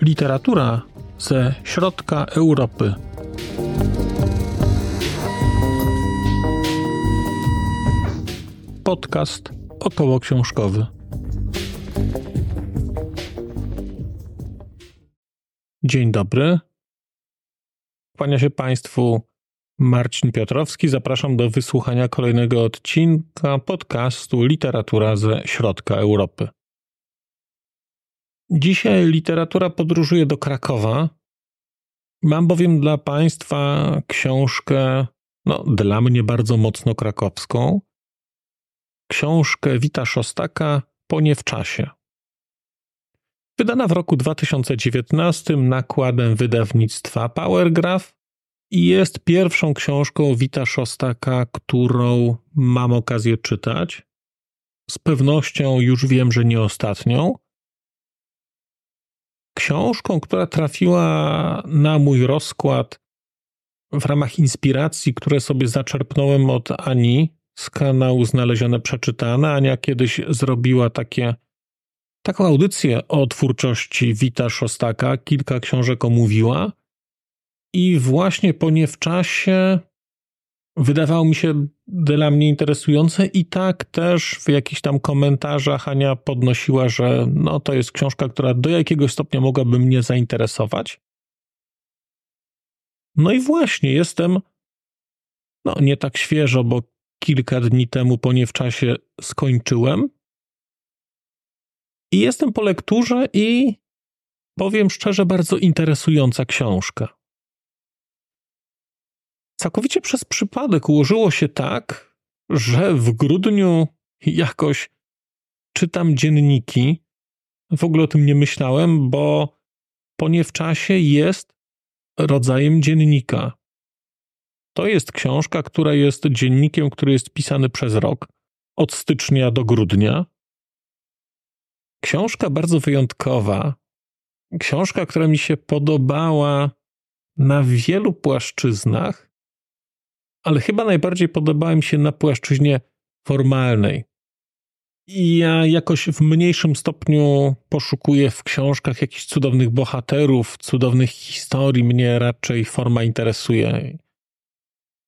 Literatura ze środka Europy. Podcast około książkowy. Dzień dobry. Kłania się Państwu Marcin Piotrowski. Zapraszam do wysłuchania kolejnego odcinka podcastu Literatura ze środka Europy. Dzisiaj literatura podróżuje do Krakowa. Mam bowiem dla Państwa książkę, no, dla mnie bardzo mocno krakowską. Książkę Wita Szostaka Po nie w czasie. Wydana w roku 2019 nakładem wydawnictwa Powergraph i jest pierwszą książką Wita Szostaka, którą mam okazję czytać. Z pewnością już wiem, że nie ostatnią książką, która trafiła na mój rozkład w ramach inspiracji, które sobie zaczerpnąłem od Ani z kanału Znalezione Przeczytane. Ania kiedyś zrobiła takie, taką audycję o twórczości Wita Szostaka, kilka książek omówiła i właśnie po nie w czasie wydawało mi się dla mnie interesujące i tak też w jakichś tam komentarzach Ania podnosiła, że no to jest książka, która do jakiegoś stopnia mogłaby mnie zainteresować. No i właśnie jestem no nie tak świeżo, bo kilka dni temu po nie w czasie skończyłem. I jestem po lekturze i powiem szczerze, bardzo interesująca książka. Całkowicie przez przypadek ułożyło się tak, że w grudniu jakoś czytam dzienniki. W ogóle o tym nie myślałem, bo po nie w czasie jest rodzajem dziennika. To jest książka, która jest dziennikiem, który jest pisany przez rok, od stycznia do grudnia. Książka bardzo wyjątkowa. Książka, która mi się podobała na wielu płaszczyznach ale chyba najbardziej podobała mi się na płaszczyźnie formalnej. I ja jakoś w mniejszym stopniu poszukuję w książkach jakichś cudownych bohaterów, cudownych historii. Mnie raczej forma interesuje.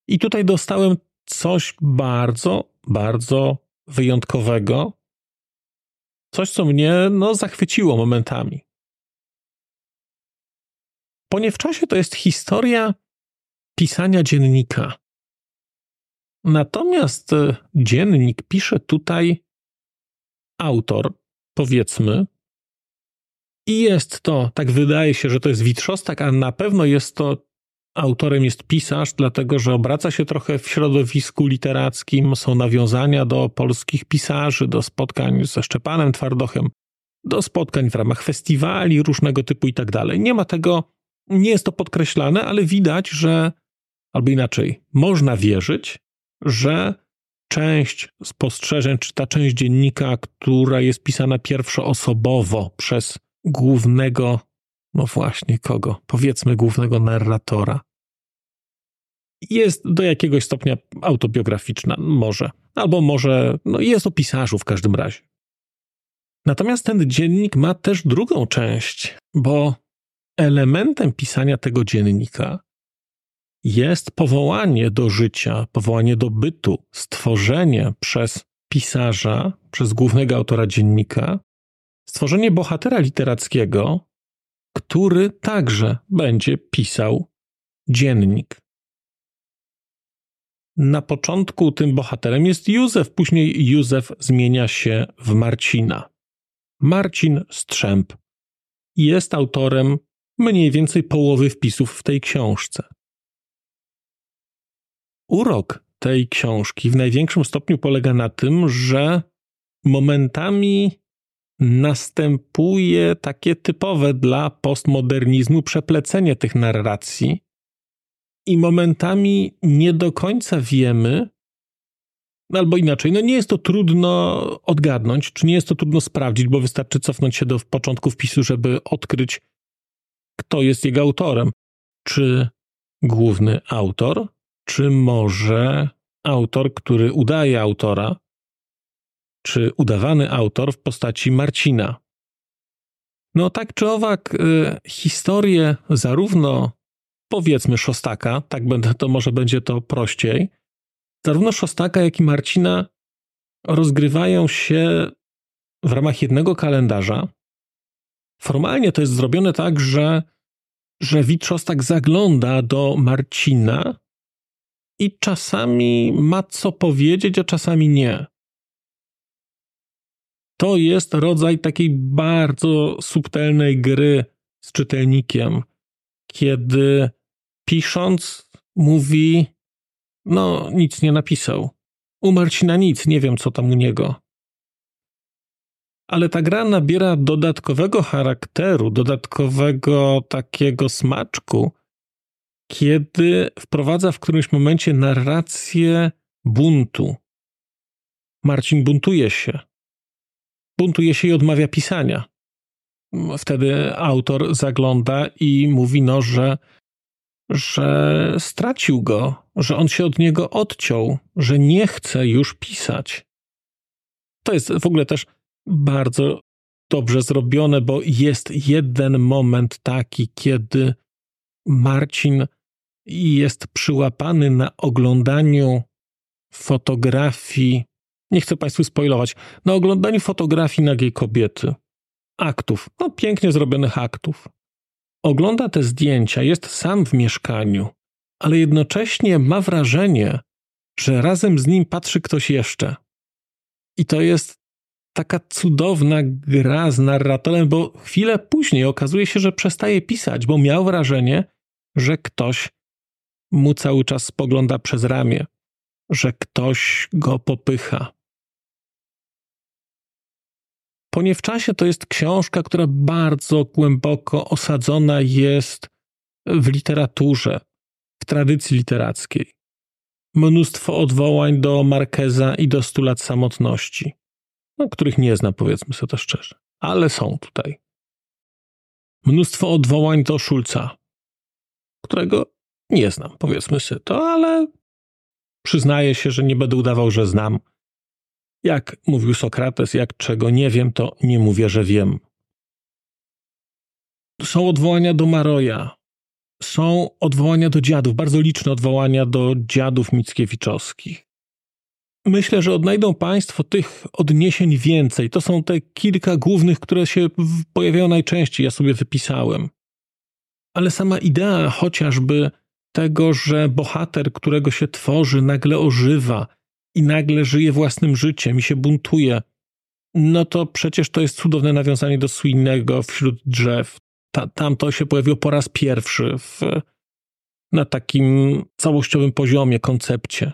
I tutaj dostałem coś bardzo, bardzo wyjątkowego. Coś, co mnie no, zachwyciło momentami. Ponieważ w czasie to jest historia pisania dziennika. Natomiast e, dziennik pisze tutaj autor, powiedzmy, i jest to, tak wydaje się, że to jest Witrzostak, a na pewno jest to, autorem jest pisarz, dlatego że obraca się trochę w środowisku literackim, są nawiązania do polskich pisarzy, do spotkań ze Szczepanem Twardochem, do spotkań w ramach festiwali różnego typu i tak dalej. Nie ma tego, nie jest to podkreślane, ale widać, że, albo inaczej, można wierzyć, że część spostrzeżeń, czy ta część dziennika, która jest pisana pierwszoosobowo przez głównego, no właśnie kogo, powiedzmy głównego narratora, jest do jakiegoś stopnia autobiograficzna, może, albo może, no jest o pisarzu w każdym razie. Natomiast ten dziennik ma też drugą część, bo elementem pisania tego dziennika jest powołanie do życia, powołanie do bytu, stworzenie przez pisarza, przez głównego autora dziennika, stworzenie bohatera literackiego, który także będzie pisał dziennik. Na początku tym bohaterem jest Józef, później Józef zmienia się w Marcina. Marcin Strzęp jest autorem mniej więcej połowy wpisów w tej książce. Urok tej książki w największym stopniu polega na tym, że momentami następuje takie typowe dla postmodernizmu przeplecenie tych narracji, i momentami nie do końca wiemy, albo inaczej, no nie jest to trudno odgadnąć, czy nie jest to trudno sprawdzić, bo wystarczy cofnąć się do początku wpisu, żeby odkryć, kto jest jego autorem. Czy główny autor czy może autor, który udaje autora, czy udawany autor w postaci Marcina. No tak czy owak, y, historię zarówno powiedzmy Szostaka, tak będę, to może będzie to prościej, zarówno Szostaka, jak i Marcina rozgrywają się w ramach jednego kalendarza. Formalnie to jest zrobione tak, że, że Witrzostak zagląda do Marcina i czasami ma co powiedzieć, a czasami nie. To jest rodzaj takiej bardzo subtelnej gry z czytelnikiem, kiedy pisząc mówi, no nic nie napisał. U Marcina nic, nie wiem co tam u niego. Ale ta gra nabiera dodatkowego charakteru, dodatkowego takiego smaczku, kiedy wprowadza w którymś momencie narrację buntu. Marcin buntuje się. Buntuje się i odmawia pisania. Wtedy autor zagląda i mówi, no, że, że stracił go, że on się od niego odciął, że nie chce już pisać. To jest w ogóle też bardzo dobrze zrobione, bo jest jeden moment taki, kiedy Marcin jest przyłapany na oglądaniu fotografii, nie chcę Państwu spoilować, na oglądaniu fotografii nagiej kobiety, aktów, no pięknie zrobionych aktów. Ogląda te zdjęcia, jest sam w mieszkaniu, ale jednocześnie ma wrażenie, że razem z nim patrzy ktoś jeszcze. I to jest taka cudowna gra z narratorem, bo chwilę później okazuje się, że przestaje pisać, bo miał wrażenie, że ktoś mu cały czas spogląda przez ramię, że ktoś go popycha. Po nie w czasie to jest książka, która bardzo głęboko osadzona jest w literaturze, w tradycji literackiej. Mnóstwo odwołań do Markeza i do Stu lat samotności, no, których nie znam, powiedzmy sobie to szczerze, ale są tutaj. Mnóstwo odwołań do Szulca, którego nie znam, powiedzmy sobie to, ale przyznaję się, że nie będę udawał, że znam. Jak mówił Sokrates, jak czego nie wiem, to nie mówię, że wiem. Są odwołania do Maroja, są odwołania do dziadów, bardzo liczne odwołania do dziadów Mickiewiczowskich. Myślę, że odnajdą Państwo tych odniesień więcej. To są te kilka głównych, które się pojawiają najczęściej, ja sobie wypisałem. Ale sama idea chociażby tego, że bohater, którego się tworzy, nagle ożywa i nagle żyje własnym życiem i się buntuje, no to przecież to jest cudowne nawiązanie do Swinnego wśród drzew. Ta, tam to się pojawiło po raz pierwszy w, na takim całościowym poziomie, koncepcie.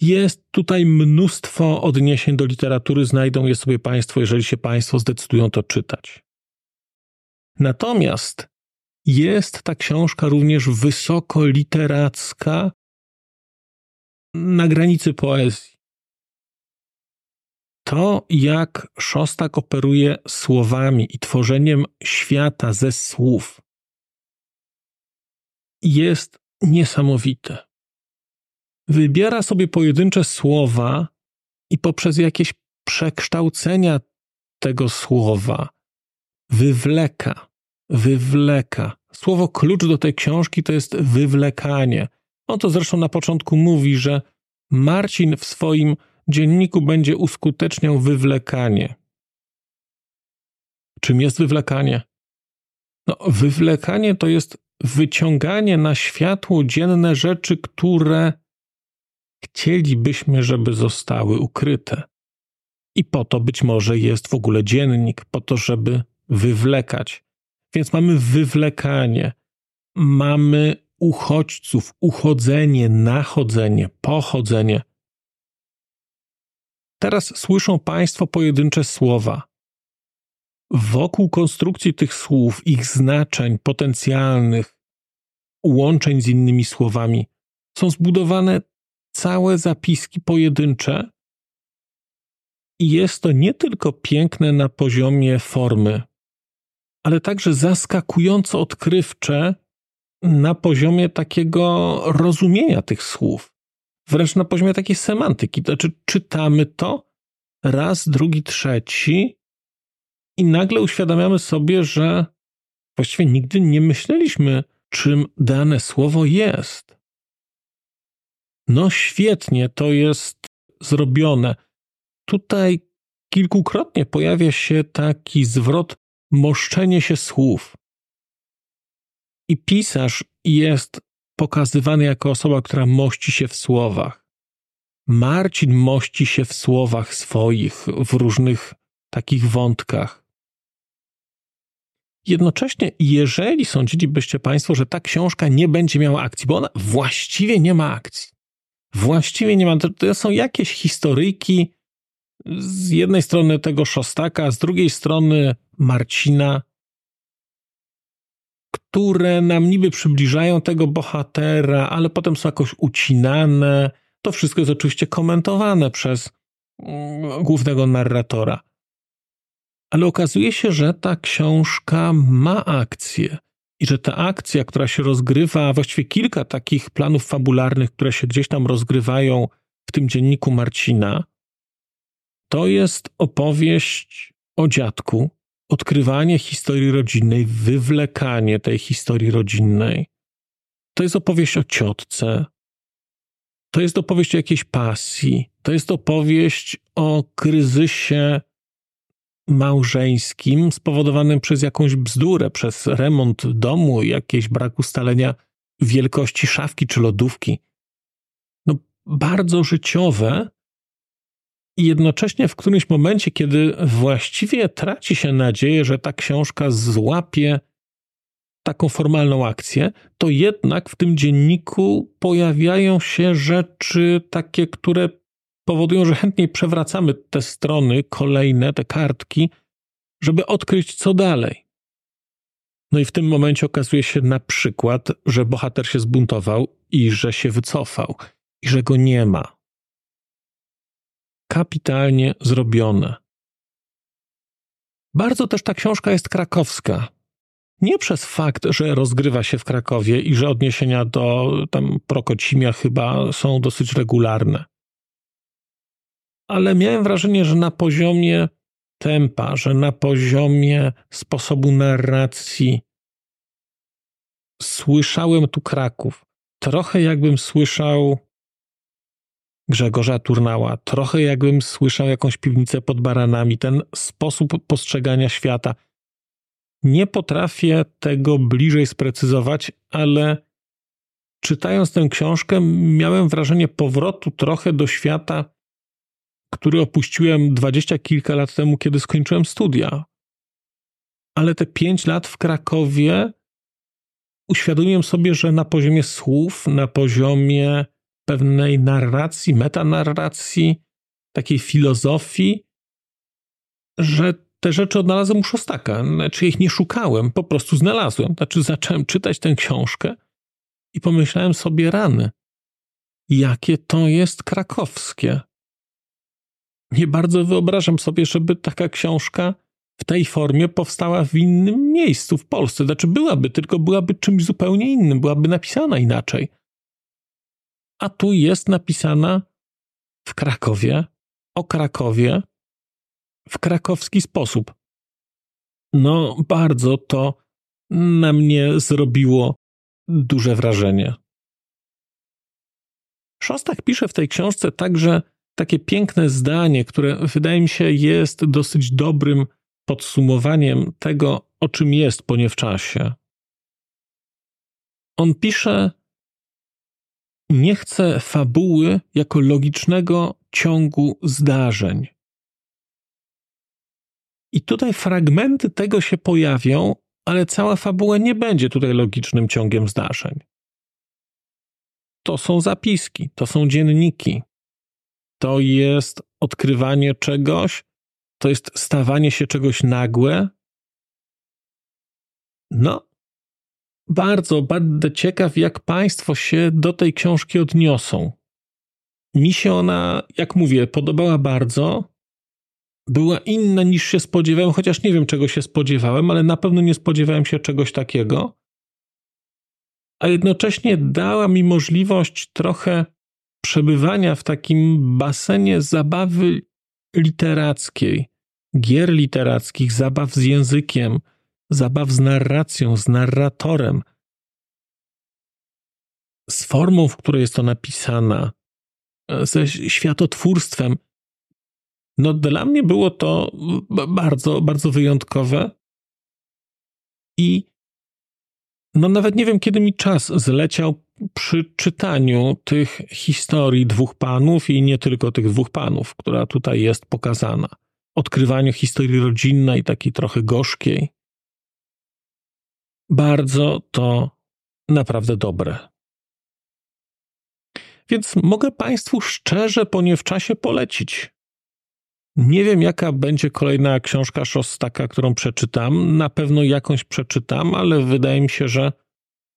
Jest tutaj mnóstwo odniesień do literatury, znajdą je sobie Państwo, jeżeli się Państwo zdecydują to czytać. Natomiast jest ta książka również wysoko literacka, na granicy poezji. To, jak Szostak operuje słowami i tworzeniem świata ze słów, jest niesamowite. Wybiera sobie pojedyncze słowa i poprzez jakieś przekształcenia tego słowa wywleka wywleka. Słowo klucz do tej książki to jest wywlekanie. On to zresztą na początku mówi, że Marcin w swoim dzienniku będzie uskuteczniał wywlekanie. Czym jest wywlekanie? No, wywlekanie to jest wyciąganie na światło dzienne rzeczy, które chcielibyśmy, żeby zostały ukryte. I po to być może jest w ogóle dziennik, po to, żeby wywlekać. Więc mamy wywlekanie, mamy uchodźców, uchodzenie, nachodzenie, pochodzenie. Teraz słyszą Państwo pojedyncze słowa. Wokół konstrukcji tych słów, ich znaczeń potencjalnych, łączeń z innymi słowami, są zbudowane całe zapiski pojedyncze. I jest to nie tylko piękne na poziomie formy, ale także zaskakująco odkrywcze na poziomie takiego rozumienia tych słów. wręcz na poziomie takiej semantyki. To znaczy, czytamy to raz, drugi, trzeci i nagle uświadamiamy sobie, że właściwie nigdy nie myśleliśmy, czym dane słowo jest. No świetnie, to jest zrobione. Tutaj kilkukrotnie pojawia się taki zwrot moszczenie się słów. I pisarz jest pokazywany jako osoba, która mości się w słowach. Marcin mości się w słowach swoich, w różnych takich wątkach. Jednocześnie, jeżeli sądzilibyście Państwo, że ta książka nie będzie miała akcji, bo ona właściwie nie ma akcji. Właściwie nie ma. To są jakieś historyjki z jednej strony tego Szostaka, z drugiej strony Marcina, które nam niby przybliżają tego bohatera, ale potem są jakoś ucinane. To wszystko jest oczywiście komentowane przez mm, głównego narratora. Ale okazuje się, że ta książka ma akcję i że ta akcja, która się rozgrywa, właściwie kilka takich planów fabularnych, które się gdzieś tam rozgrywają w tym dzienniku Marcina, to jest opowieść o dziadku, odkrywanie historii rodzinnej, wywlekanie tej historii rodzinnej. To jest opowieść o ciotce. To jest opowieść o jakiejś pasji. To jest opowieść o kryzysie małżeńskim spowodowanym przez jakąś bzdurę, przez remont domu, jakiś brak ustalenia wielkości szafki czy lodówki. No, bardzo życiowe, i jednocześnie w którymś momencie, kiedy właściwie traci się nadzieję, że ta książka złapie taką formalną akcję, to jednak w tym dzienniku pojawiają się rzeczy takie, które powodują, że chętniej przewracamy te strony kolejne, te kartki, żeby odkryć co dalej. No i w tym momencie okazuje się na przykład, że bohater się zbuntował i że się wycofał, i że go nie ma kapitalnie zrobione. Bardzo też ta książka jest krakowska. Nie przez fakt, że rozgrywa się w Krakowie i że odniesienia do tam Prokocimia chyba są dosyć regularne. Ale miałem wrażenie, że na poziomie tempa, że na poziomie sposobu narracji słyszałem tu Kraków. Trochę jakbym słyszał Grzegorza Turnała. Trochę jakbym słyszał jakąś piwnicę pod baranami, ten sposób postrzegania świata. Nie potrafię tego bliżej sprecyzować, ale czytając tę książkę, miałem wrażenie powrotu trochę do świata, który opuściłem dwadzieścia kilka lat temu, kiedy skończyłem studia. Ale te pięć lat w Krakowie uświadomiłem sobie, że na poziomie słów, na poziomie pewnej narracji, metanarracji, takiej filozofii, że te rzeczy odnalazłem u Szostaka. Znaczy ich nie szukałem, po prostu znalazłem. Znaczy zacząłem czytać tę książkę i pomyślałem sobie rany. Jakie to jest krakowskie. Nie bardzo wyobrażam sobie, żeby taka książka w tej formie powstała w innym miejscu w Polsce. Znaczy byłaby, tylko byłaby czymś zupełnie innym, byłaby napisana inaczej a tu jest napisana w Krakowie, o Krakowie, w krakowski sposób. No, bardzo to na mnie zrobiło duże wrażenie. Szostak pisze w tej książce także takie piękne zdanie, które wydaje mi się jest dosyć dobrym podsumowaniem tego, o czym jest po nie w czasie. On pisze, nie chcę fabuły jako logicznego ciągu zdarzeń. I tutaj fragmenty tego się pojawią, ale cała fabuła nie będzie tutaj logicznym ciągiem zdarzeń. To są zapiski, to są dzienniki, to jest odkrywanie czegoś, to jest stawanie się czegoś nagłe. No, bardzo będę ciekaw, jak Państwo się do tej książki odniosą. Mi się ona, jak mówię, podobała bardzo. Była inna niż się spodziewałem, chociaż nie wiem, czego się spodziewałem, ale na pewno nie spodziewałem się czegoś takiego. A jednocześnie dała mi możliwość trochę przebywania w takim basenie zabawy literackiej, gier literackich, zabaw z językiem, zabaw z narracją, z narratorem, z formą, w której jest to napisana, ze światotwórstwem. No, dla mnie było to bardzo, bardzo wyjątkowe. I no, nawet nie wiem, kiedy mi czas zleciał przy czytaniu tych historii dwóch panów i nie tylko tych dwóch panów, która tutaj jest pokazana. Odkrywaniu historii rodzinnej, takiej trochę gorzkiej. Bardzo to naprawdę dobre. Więc mogę Państwu szczerze po nie w czasie polecić. Nie wiem, jaka będzie kolejna książka Szostaka, którą przeczytam. Na pewno jakąś przeczytam, ale wydaje mi się, że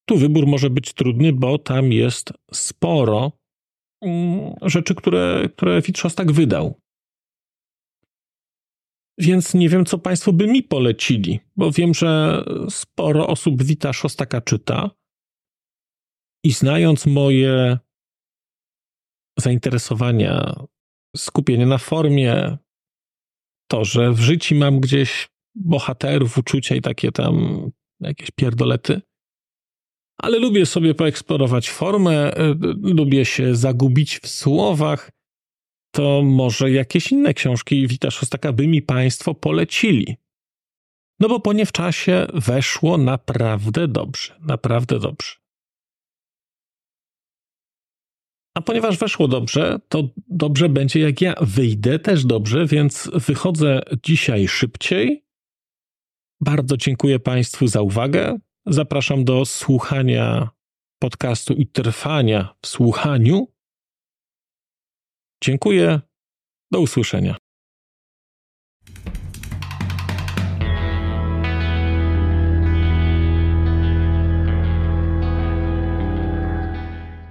tu wybór może być trudny, bo tam jest sporo mm, rzeczy, które, które Witrzostak wydał. Więc nie wiem, co Państwo by mi polecili, bo wiem, że sporo osób Wita Szostaka czyta. I znając moje zainteresowania, skupienie na formie, to, że w życiu mam gdzieś bohaterów, uczucia i takie tam jakieś pierdolety, ale lubię sobie poeksplorować formę, e, lubię się zagubić w słowach, to może jakieś inne książki Wita Szostaka by mi Państwo polecili. No bo po nie w czasie weszło naprawdę dobrze, naprawdę dobrze. A ponieważ weszło dobrze, to dobrze będzie jak ja wyjdę też dobrze, więc wychodzę dzisiaj szybciej. Bardzo dziękuję Państwu za uwagę. Zapraszam do słuchania podcastu i trwania w słuchaniu. Dziękuję. Do usłyszenia.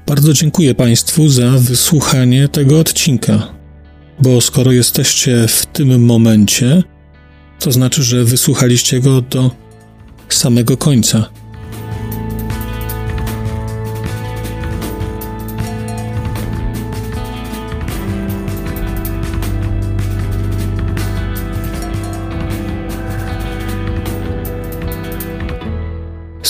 Bardzo dziękuję Państwu za wysłuchanie tego odcinka, bo skoro jesteście w tym momencie, to znaczy, że wysłuchaliście go do samego końca.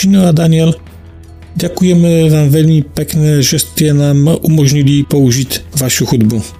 Krzysztof a Daniel, Děkujeme vám velmi pekne, že ste nám umožnili použiť vašu hudbu.